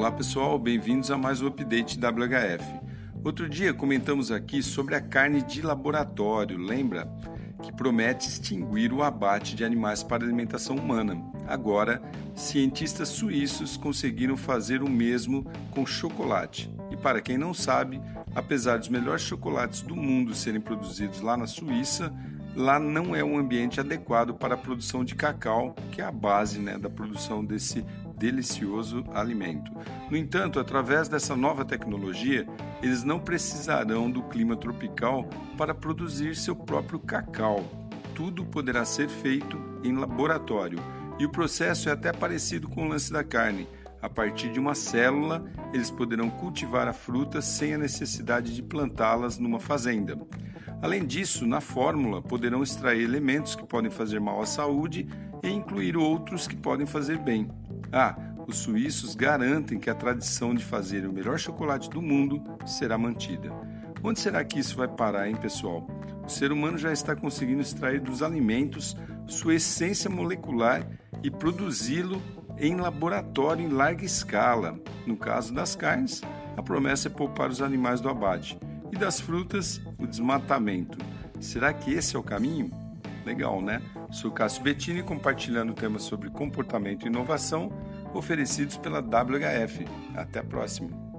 Olá pessoal, bem-vindos a mais um update WHF. Outro dia comentamos aqui sobre a carne de laboratório, lembra? Que promete extinguir o abate de animais para alimentação humana. Agora, cientistas suíços conseguiram fazer o mesmo com chocolate. E para quem não sabe, apesar dos melhores chocolates do mundo serem produzidos lá na Suíça, lá não é um ambiente adequado para a produção de cacau, que é a base né, da produção desse delicioso alimento. No entanto, através dessa nova tecnologia, eles não precisarão do clima tropical para produzir seu próprio cacau. Tudo poderá ser feito em laboratório. E o processo é até parecido com o lance da carne. A partir de uma célula, eles poderão cultivar a fruta sem a necessidade de plantá-las numa fazenda. Além disso, na fórmula poderão extrair elementos que podem fazer mal à saúde e incluir outros que podem fazer bem. Ah, os suíços garantem que a tradição de fazer o melhor chocolate do mundo será mantida. Onde será que isso vai parar, hein, pessoal? O ser humano já está conseguindo extrair dos alimentos sua essência molecular e produzi-lo em laboratório em larga escala. No caso das carnes, a promessa é poupar os animais do abate e das frutas, o desmatamento. Será que esse é o caminho? Legal, né? Sou Cássio Bettini compartilhando temas sobre comportamento e inovação oferecidos pela WHF. Até a próxima!